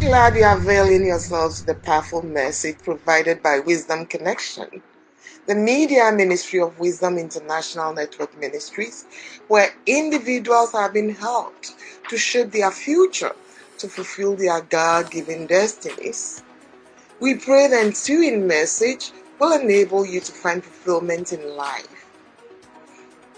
glad you're availing yourselves of the powerful message provided by Wisdom Connection, the media ministry of Wisdom International Network Ministries, where individuals have been helped to shape their future to fulfill their God given destinies. We pray the ensuing message will enable you to find fulfillment in life.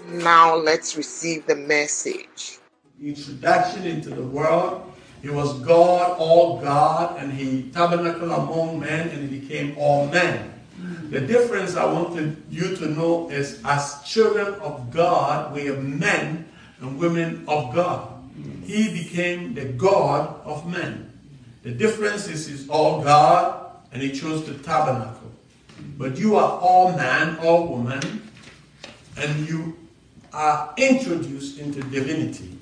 Now let's receive the message. Introduction into the world. He was God, all God, and he tabernacled among men and he became all men. The difference I wanted you to know is as children of God, we are men and women of God. He became the God of men. The difference is he's all God and he chose to tabernacle. But you are all man, all woman, and you are introduced into divinity.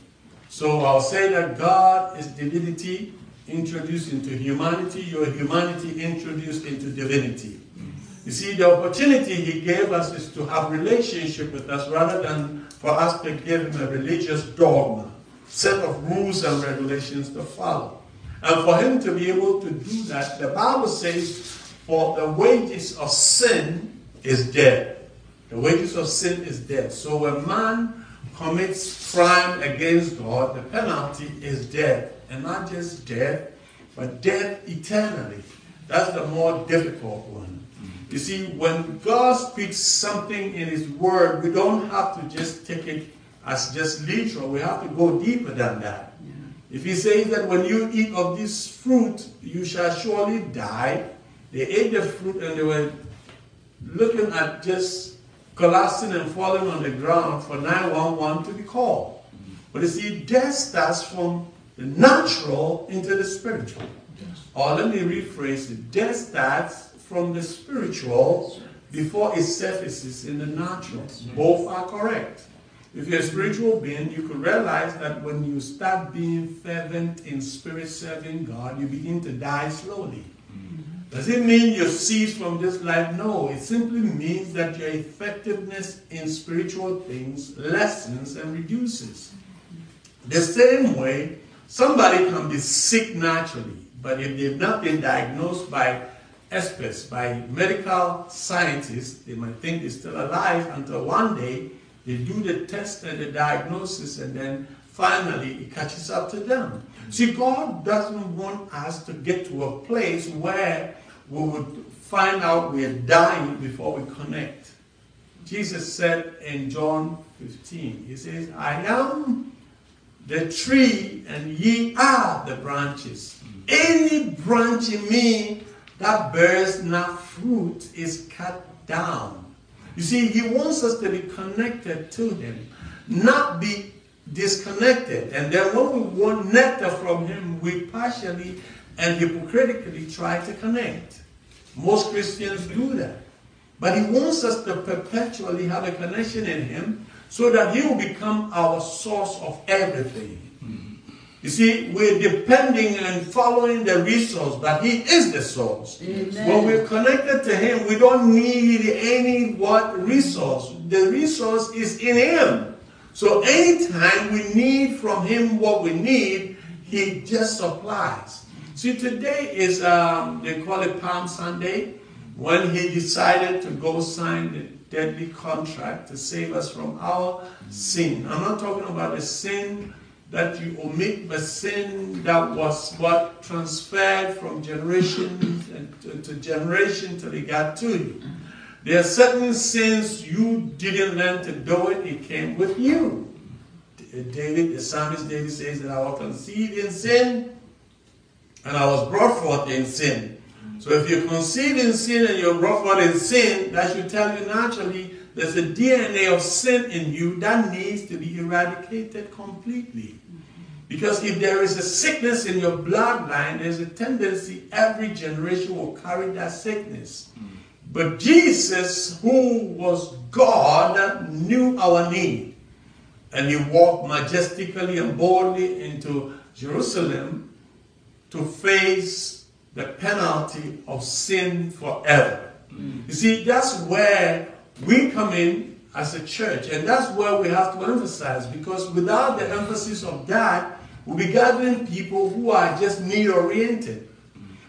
So I'll say that God is divinity introduced into humanity, your humanity introduced into divinity. You see, the opportunity he gave us is to have relationship with us rather than for us to give him a religious dogma, set of rules and regulations to follow. And for him to be able to do that, the Bible says, for the wages of sin is death. The wages of sin is death. So when man commits crime against God, the penalty is death. And not just death, but death eternally. That's the more difficult one. You see, when God speaks something in His Word, we don't have to just take it as just literal. We have to go deeper than that. Yeah. If He says that when you eat of this fruit, you shall surely die, they ate the fruit and they were looking at just collapsing and falling on the ground for 911 to be called. But you see, death starts from the natural into the spiritual. Yes. Or let me rephrase it death starts from the spiritual before it surfaces in the natural. Both are correct. If you're a spiritual being, you could realize that when you start being fervent in spirit serving God, you begin to die slowly. Does it mean you cease from this life? No, it simply means that your effectiveness in spiritual things lessens and reduces. The same way, somebody can be sick naturally, but if they've not been diagnosed by experts, by medical scientists, they might think they're still alive until one day they do the test and the diagnosis, and then finally it catches up to them. See, God doesn't want us to get to a place where we would find out we're dying before we connect. Jesus said in John 15, He says, I am the tree and ye are the branches. Any branch in me that bears not fruit is cut down. You see, he wants us to be connected to him, not be disconnected. And then when we want nectar from him, we partially and hypocritically try to connect. Most Christians do that. But he wants us to perpetually have a connection in him so that he will become our source of everything. Hmm. You see, we're depending and following the resource, but He is the source. Amen. When we're connected to Him, we don't need any what resource. The resource is in Him. So anytime we need from Him what we need, He just supplies. See, today is, um, they call it Palm Sunday, when He decided to go sign the deadly contract to save us from our sin. I'm not talking about the sin that you omit the sin that was what transferred from generation to, to generation till it got to you. There are certain sins you didn't learn to do it, it came with you. David, the psalmist David says that I was conceived in sin and I was brought forth in sin. So if you're conceived in sin and you're brought forth in sin, that should tell you naturally there's a DNA of sin in you that needs to be eradicated completely. Because if there is a sickness in your bloodline, there's a tendency every generation will carry that sickness. But Jesus, who was God, knew our need. And he walked majestically and boldly into Jerusalem to face the penalty of sin forever. Mm. You see, that's where we come in as a church. And that's where we have to emphasize because without the emphasis of that, we'll be gathering people who are just need oriented.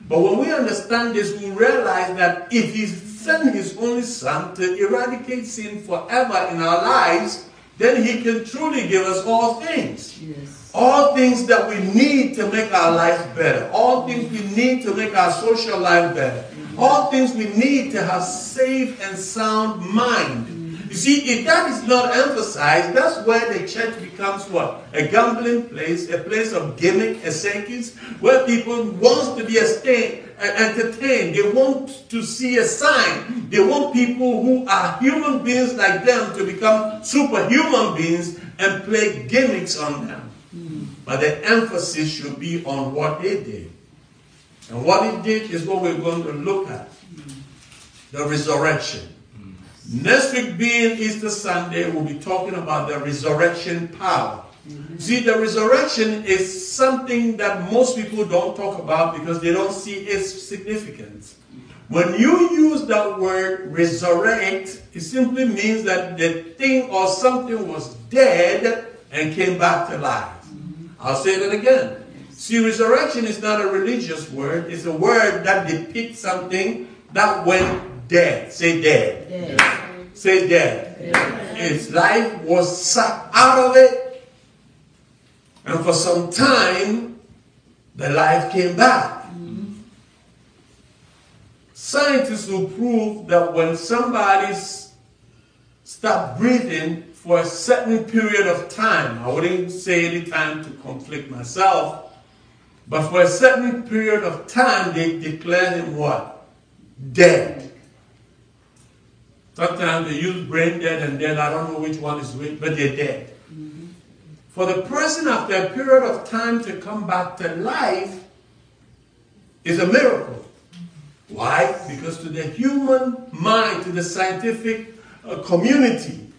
But when we understand this, we realize that if He sent His only Son to eradicate sin forever in our lives, then He can truly give us all things. Yes. All things that we need to make our life better. All things we need to make our social life better. All things we need to have safe and sound mind. You see, if that is not emphasized, that's where the church becomes what? A gambling place, a place of gimmick, a circus, where people want to be uh, entertained. They want to see a sign. They want people who are human beings like them to become superhuman beings and play gimmicks on them. But the emphasis should be on what he did. And what he did is what we're going to look at. The resurrection. Next week being Easter Sunday, we'll be talking about the resurrection power. Mm-hmm. See, the resurrection is something that most people don't talk about because they don't see its significance. When you use that word resurrect, it simply means that the thing or something was dead and came back to life. I'll say that again. See, resurrection is not a religious word, it's a word that depicts something that went dead. Say dead. dead. Say dead. dead. Its life was sucked out of it. And for some time, the life came back. Mm-hmm. Scientists will prove that when somebody stops breathing for a certain period of time, I wouldn't say any time to conflict myself, but for a certain period of time, they declare him what? Dead. Sometimes they use brain dead and dead. I don't know which one is which, but they're dead. Mm-hmm. For the person after a period of time to come back to life is a miracle. Why? Because to the human mind, to the scientific uh, community,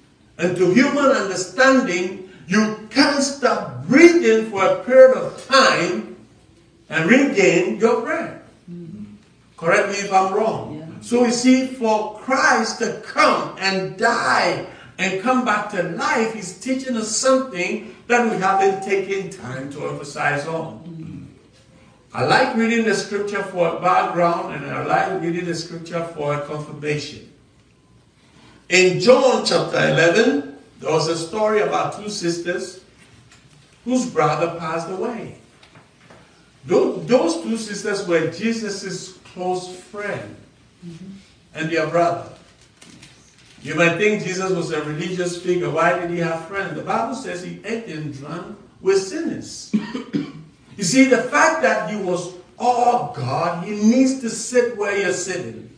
and to human understanding, you can't stop breathing for a period of time and regain your breath. Mm-hmm. Correct me if I'm wrong. Yeah. So we see, for Christ to come and die and come back to life, he's teaching us something that we haven't taken time to emphasize on. I like reading the scripture for a background and I like reading the scripture for a confirmation. In John chapter 11, there was a story about two sisters whose brother passed away. Those, two sisters were Jesus' close friend mm-hmm. and their brother. You might think Jesus was a religious figure. Why did he have friends? The Bible says he ate and drank with sinners. you see, the fact that he was all God, he needs to sit where you're sitting.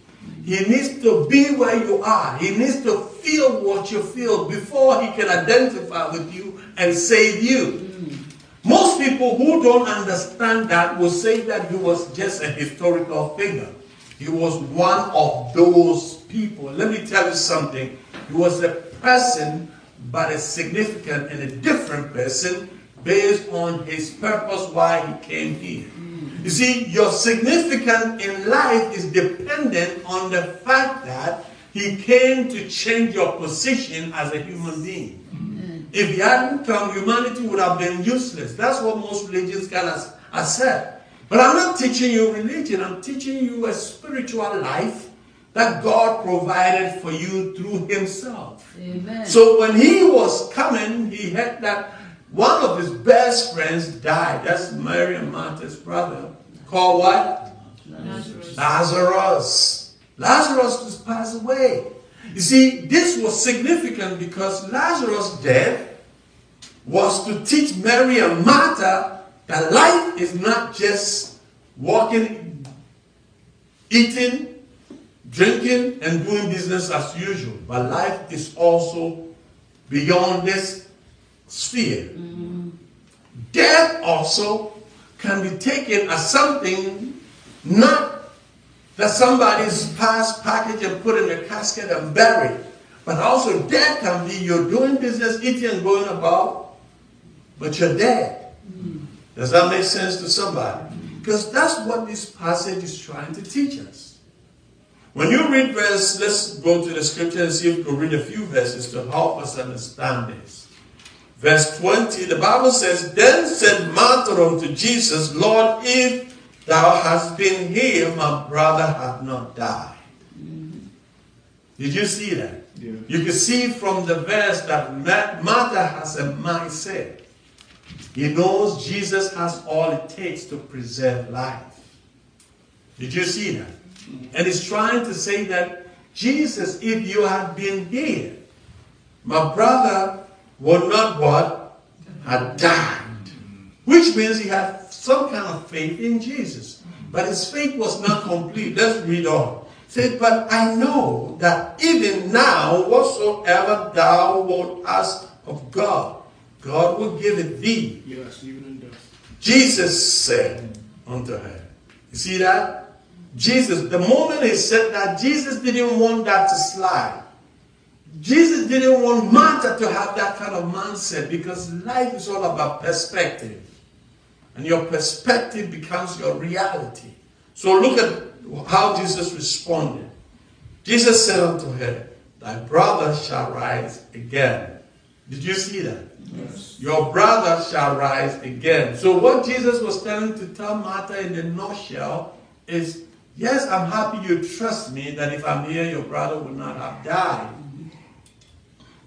He needs to be where you are. He needs to feel what you feel before he can identify with you and save you. Most people who don't understand that will say that he was just a historical figure. He was one of those people. Let me tell you something. He was a person, but a significant and a different person based on his purpose why he came here. You see, your significance in life is dependent on the fact that he came to change your position as a human being. If he hadn't come, humanity would have been useless. That's what most religions kind of accept. But I'm not teaching you religion, I'm teaching you a spiritual life that God provided for you through Himself. Amen. So when He was coming, He had that one of His best friends died. That's Mary and Martha's brother, called what? Lazarus. Lazarus. Lazarus just passed away. You see, this was significant because Lazarus' death was to teach Mary and Martha that life is not just walking, eating, drinking, and doing business as usual, but life is also beyond this sphere. Death also can be taken as something not that somebody's past package and put in a casket and buried, but also death can be you're doing business, eating and going about, but you're dead. Does that make sense to somebody? Because that's what this passage is trying to teach us. When you read verse, let's go to the scripture and see if we can read a few verses to help us understand this. Verse 20, the Bible says, Then said Martha unto Jesus, Lord, if thou hast been here, my brother had not died. Did you see that? Yeah. You can see from the verse that Martha has a mindset. He knows Jesus has all it takes to preserve life. Did you see that? And he's trying to say that Jesus, if you had been here, my brother would not what? Had died. Which means he had some kind of faith in Jesus. But his faith was not complete. Let's read on. Said, but I know that even now, whatsoever thou wilt ask of God, God will give it thee. Yes, even in death. Jesus said unto her. You see that? Jesus, the moment he said that, Jesus didn't want that to slide. Jesus didn't want Martha to have that kind of mindset because life is all about perspective. And your perspective becomes your reality. So look at how Jesus responded. Jesus said unto her, Thy brother shall rise again. Did you see that? Yes. Your brother shall rise again. So what Jesus was telling to tell Martha in the nutshell is, yes, I'm happy you trust me that if I'm here, your brother will not have died.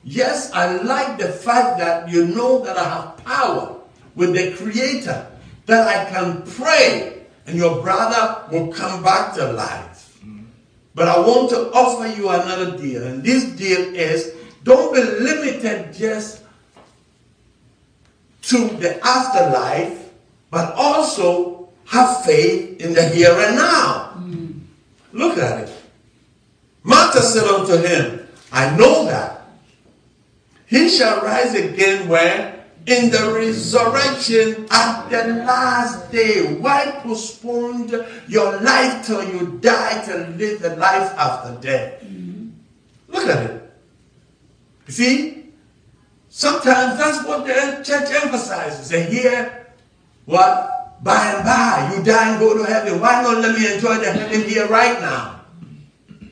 Yes, I like the fact that you know that I have power with the Creator, that I can pray and your brother will come back to life. But I want to offer you another deal, and this deal is don't be limited just to the afterlife, but also have faith in the here and now. Mm. Look at it. Martha said unto him, I know that. He shall rise again where? In the resurrection at the last day. Why postpone your life till you die to live the life after death? Mm-hmm. Look at it. You see? Sometimes that's what the church emphasizes. They hear what? By and by, you die and go to heaven. Why not let me enjoy the heaven here right now?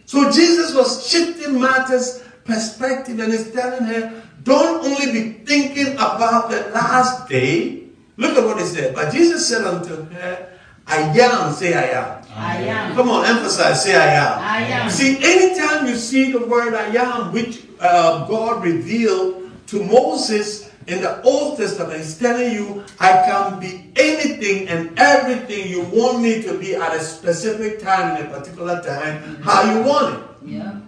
So Jesus was shifting Martha's perspective and is telling her, don't only be thinking about the last day. Look at what he said. But Jesus said unto her, I am, say I am. I am. Come on, emphasize, say I am. I am. See, anytime you see the word I am, which uh, God revealed to Moses in the Old Testament, He's telling you, I can be anything and everything you want me to be at a specific time, in a particular time, how you want it. Yeah.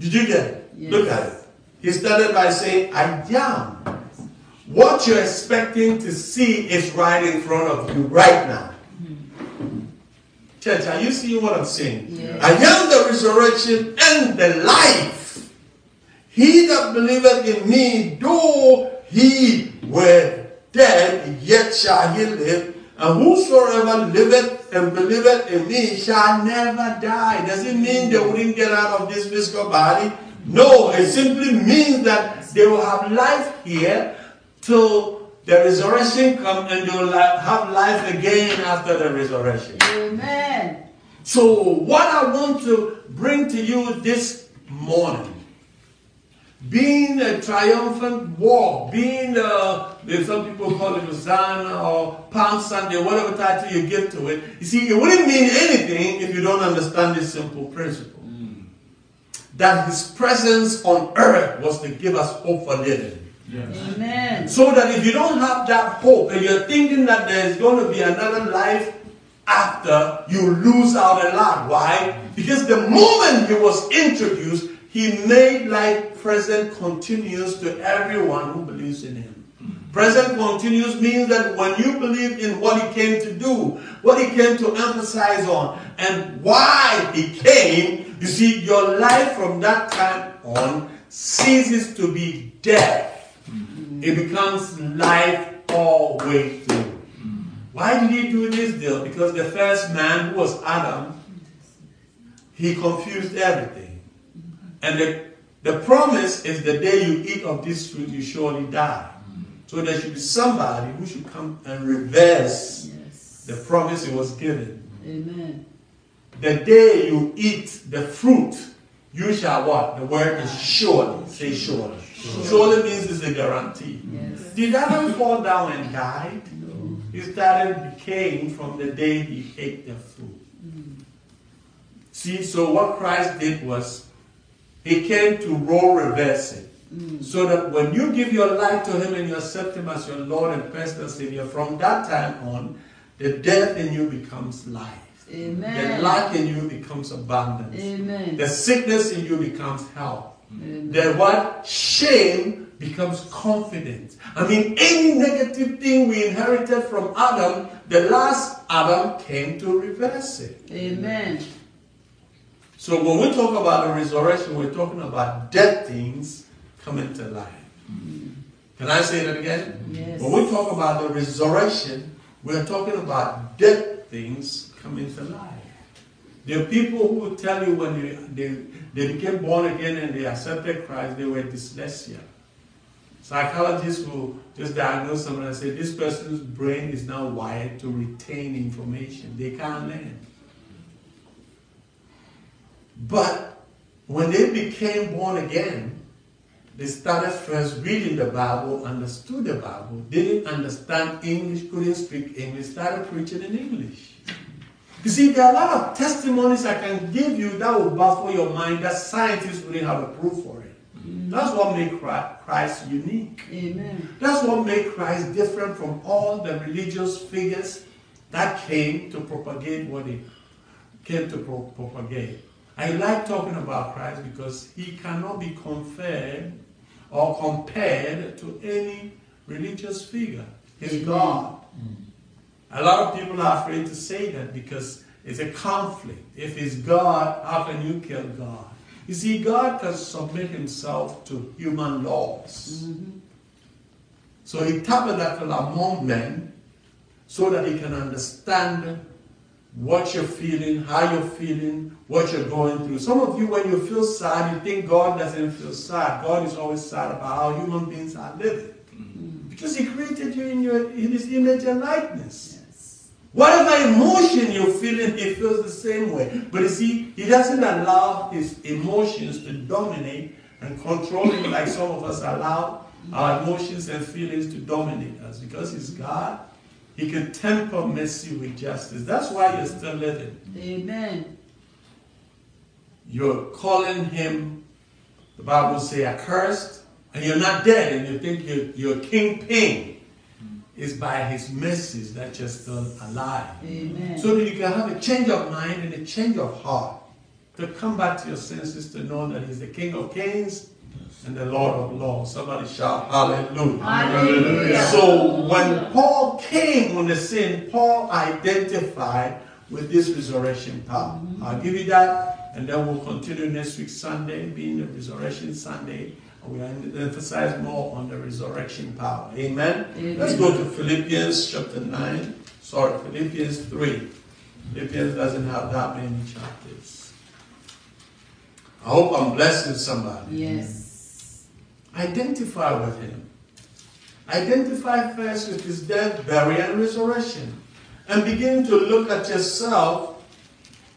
Did you get it? Yes. Look at it. He started by saying, I am. What you're expecting to see is right in front of you right now. Church, are you seeing what I'm saying? I am the resurrection and the life. He that believeth in me, though he were dead, yet shall he live. And whosoever liveth and believeth in me shall never die. Does it mean they wouldn't get out of this physical body? No, it simply means that they will have life here till the resurrection comes and they will have life again after the resurrection. Amen. So, what I want to bring to you this morning, being a triumphant walk, being uh, some people call it Hosanna or Palm Sunday, whatever title you give to it, you see, it wouldn't mean anything if you don't understand this simple principle. That His presence on earth was to give us hope for living. Yes. Amen. So that if you don't have that hope and you're thinking that there's going to be another life after, you lose out a lot. Why? Because the moment he was introduced, he made life present continuous to everyone who believes in him. Present continuous means that when you believe in what he came to do, what he came to emphasize on, and why he came, you see, your life from that time on ceases to be death. Mm-hmm. It becomes life all the way through. Why did he do this deal? Because the first man, who was Adam, he confused everything. Mm-hmm. And the, the promise is the day you eat of this fruit, you surely die. So there should be somebody who should come and reverse Yes. the promise he was given. Amen. The day you eat the fruit, you shall what? The word is surely. Say surely. Surely means it's a guarantee. Yes. did Adam fall down and died? No. He started decaying from the day he ate the fruit. Mm. See, so what Christ did was he came to role reverse it. Mm. So that when you give your life to Him and you accept Him as your Lord and personal Savior, from that time on, the death in you becomes life. Amen. The lack in you becomes abundance. Amen. The sickness in you becomes health. Amen. The what? Shame becomes confidence. I mean, any negative thing we inherited from Adam, the last Adam came to reverse it. Amen. So when we talk about the resurrection, we're talking about dead things coming to life. Can I say that again? Yes. When we talk about the resurrection, we're talking about dead things coming to life. There are people who will tell you when they, they, they became born again and they accepted Christ, they were dyslexia. Psychologists will just diagnose someone and say, this person's brain is now wired to retain information. They can't learn. But when they became born again, they started first reading the Bible, understood the Bible, didn't understand English, couldn't speak English, started preaching in English. You see, there are a lot of testimonies I can give you that will baffle your mind that scientists wouldn't have a proof for it. Mm. That's what made Christ unique. Amen. That's what made Christ different from all the religious figures that came to propagate what he came to pro propagate. I like talking about Christ because he cannot be compared or compared to any religious figure. He's God. Mm. A lot of people are afraid to say that because it's a conflict. If he's God, how can you kill God? You see, God can submit himself to human laws. Mm -hmm. So he tabernacled among men so that he can understand what you're feeling, how you're feeling, what you're going through. Some of you, when you feel sad, you think God doesn't feel sad. God is always sad about how human beings are living. Mm-hmm. Because He created you in, your, in His image and likeness. Yes. Whatever emotion you're feeling, He feels the same way. But you see, He doesn't allow His emotions to dominate and control Him like some of us allow our emotions and feelings to dominate us. Because He's God he can temper mercy with justice. That's why you're still living. Amen. You're calling him, the Bible say, accursed, and you're not dead, and you think you're, you're kingpin. It's by his mercies that you're still alive. Amen. So that you can have a change of mind and a change of heart. To come back to your senses to know that he's the King of Kings and the Lord of Lords. Somebody shout hallelujah. hallelujah. So when Paul came on the scene, Paul identified with this resurrection power. Mm -hmm. I'll give you that, and then we'll continue next week Sunday, being the resurrection Sunday. We emphasize more on the resurrection power. Amen? Amen. Let's go to Philippians chapter 9. Sorry, Philippians 3. Philippians doesn't have that many chapters. I hope I'm blessing somebody. Yes. Identify with him. Identify first with his death, burial, and resurrection. And begin to look at yourself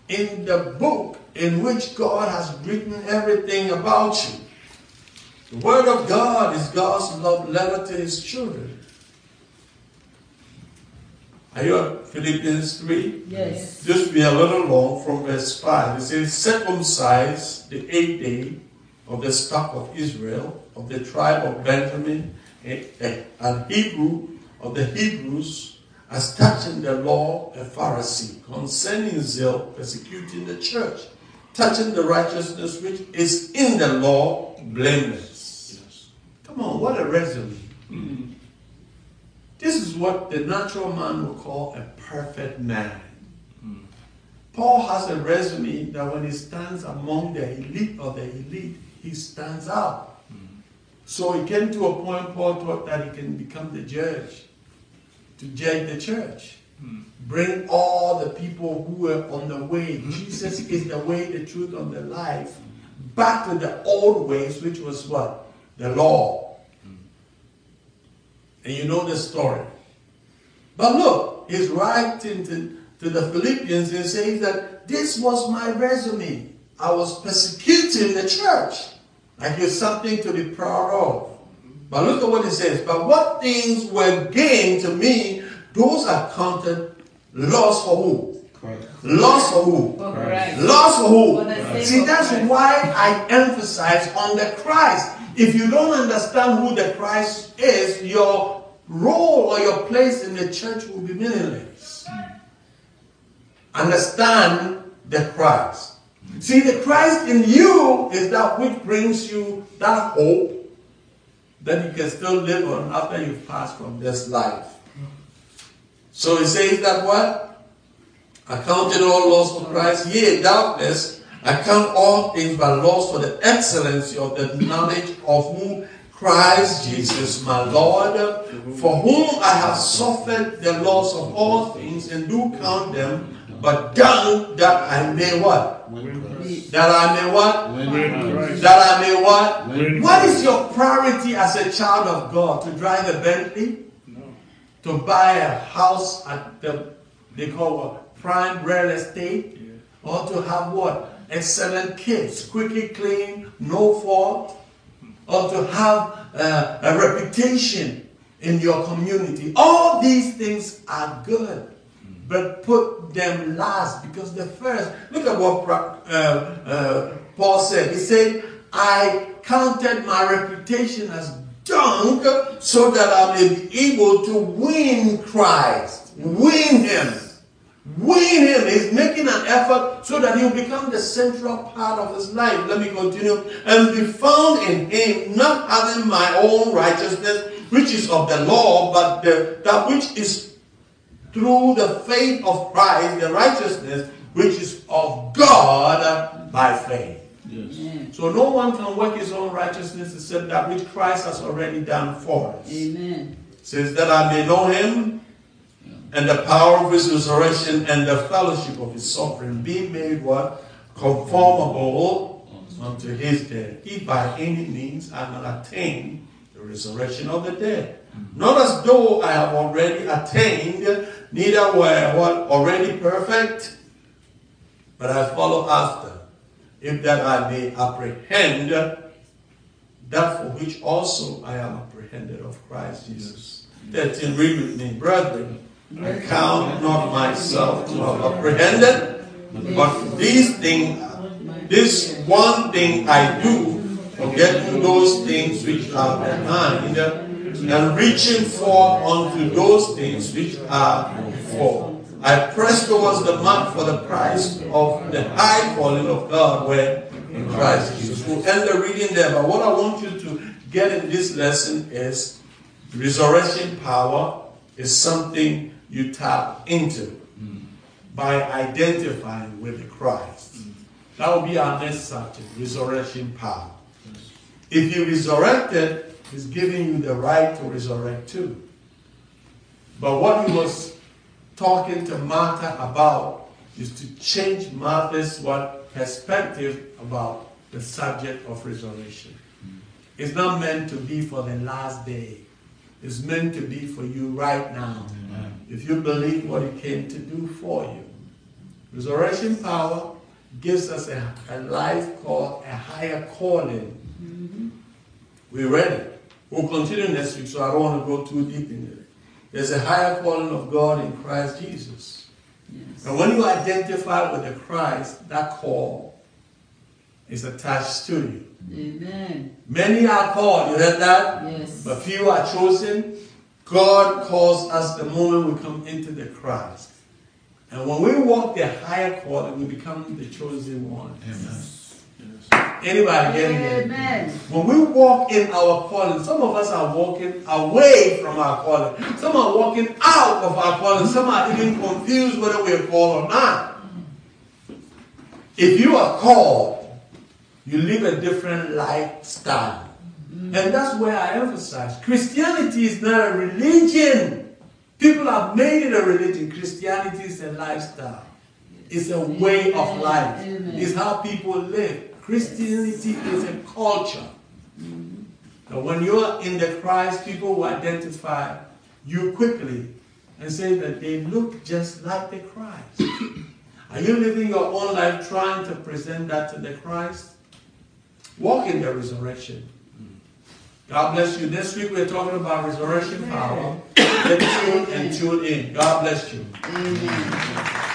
in the book in which God has written everything about you. The Word of God is God's love letter to His children. Are you at Philippians 3? Yes. Just be a little long from verse 5. It says, circumcise the eighth day of the stock of Israel, of the tribe of Benjamin, and Hebrew of the Hebrews, as touching the law, a Pharisee, concerning zeal, persecuting the church, touching the righteousness which is in the law, blameless. Yes. Come on, what a resume. Mm. This is what the natural man will call a perfect man. Mm. Paul has a resume that when he stands among the elite of the elite, he stands out. So he came to a point, Paul thought that he can become the judge, to judge the church. Mm. Bring all the people who were on the way. Hmm. Jesus is the way, the truth, and the life. Back to the old ways, which was what? The law. Mm. And you know the story. But look, he's writing to, to the Philippians and saying that this was my resume. I was persecuting the church. Like it's something to be proud of. But look at what it says. But what things were gained to me, those are counted loss for who? Loss for who? For Christ. Loss for who? For See, that's why I emphasize on the Christ. If you don't understand who the Christ is, your role or your place in the church will be meaningless. Understand the Christ. See, the Christ in you is that which brings you that hope that you can still live on after you've passed from this life. So it says that what? Accounted all loss for Christ, yea, doubtless, account all things but loss for the excellency of the knowledge of whom Christ Jesus my Lord, for whom I have suffered the loss of all things, and do count them, but dung that I may what? That I may what? That I may what? Win What is your priority as a child of God? To drive a Bentley? To buy a house at the, they call what? Prime real estate? Or to have what? Excellent kids, quickly clean, no fault? Or to have uh, a reputation in your community? All these things are good. But put them last because the first, look at what uh, uh, Paul said. He said, I counted my reputation as dung so that I may be able to win Christ. Win him. Win him. He's making an effort so that he'll become the central part of his life. Let me continue. And be found in him, not having my own righteousness, which is of the law, but the, that which is through the faith of Christ, the righteousness which is of God by faith. Amen. So no one can work his own righteousness except that which Christ has already done for us. Amen. Says that I may know him and the power of his resurrection and the fellowship of his suffering, be made what? Conformable unto his death. If by any means I may attain the resurrection of the dead. Mm-hmm. Not as though I have already attained, neither were I what already perfect, but I follow after, if that I may apprehend that for which also I am apprehended of Christ Jesus. 13, read with me, brethren. I count not myself to have apprehended, but these things, this one thing I do, forgetting those things which are behind, and reaching forth unto those things which are before. I press towards the mark for the prize of the high calling of God where in Christ Jesus. We'll end the reading there, but what I want you to get in this lesson is resurrection power is something you tap into by identifying with Christ. That will be our next subject, resurrection power. If you resurrected, He's giving you the right to resurrect too. But what he was talking to Martha about is to change Martha's what perspective about the subject of resurrection. It's not meant to be for the last day. It's meant to be for you right now. If you believe what he came to do for you. Resurrection power gives us a, a life called a higher calling. Mm-hmm. We read it. We'll continue next week, so I don't want to go too deep into it. There's a higher calling of God in Christ Jesus. Yes. And when you identify with the Christ, that call is attached to you. Amen. Many are called, you heard that? Yes. But few are chosen. God calls us the moment we come into the Christ. And when we walk the higher calling, we become the chosen ones. Anybody getting it? Amen. When we walk in our calling, some of us are walking away from our calling. Some are walking out of our calling. Some are even confused whether we are called or not. If you are called, you live a different lifestyle. And that's where I emphasize Christianity is not a religion. People have made it a religion. Christianity is a lifestyle, it's a way of life, it's how people live. Christianity is a culture. But when you're in the Christ, people will identify you quickly and say that they look just like the Christ. Are you living your own life trying to present that to the Christ? Walk in the resurrection. God bless you. This week we're talking about resurrection power. Get tuned and tune in. God bless you. Amen.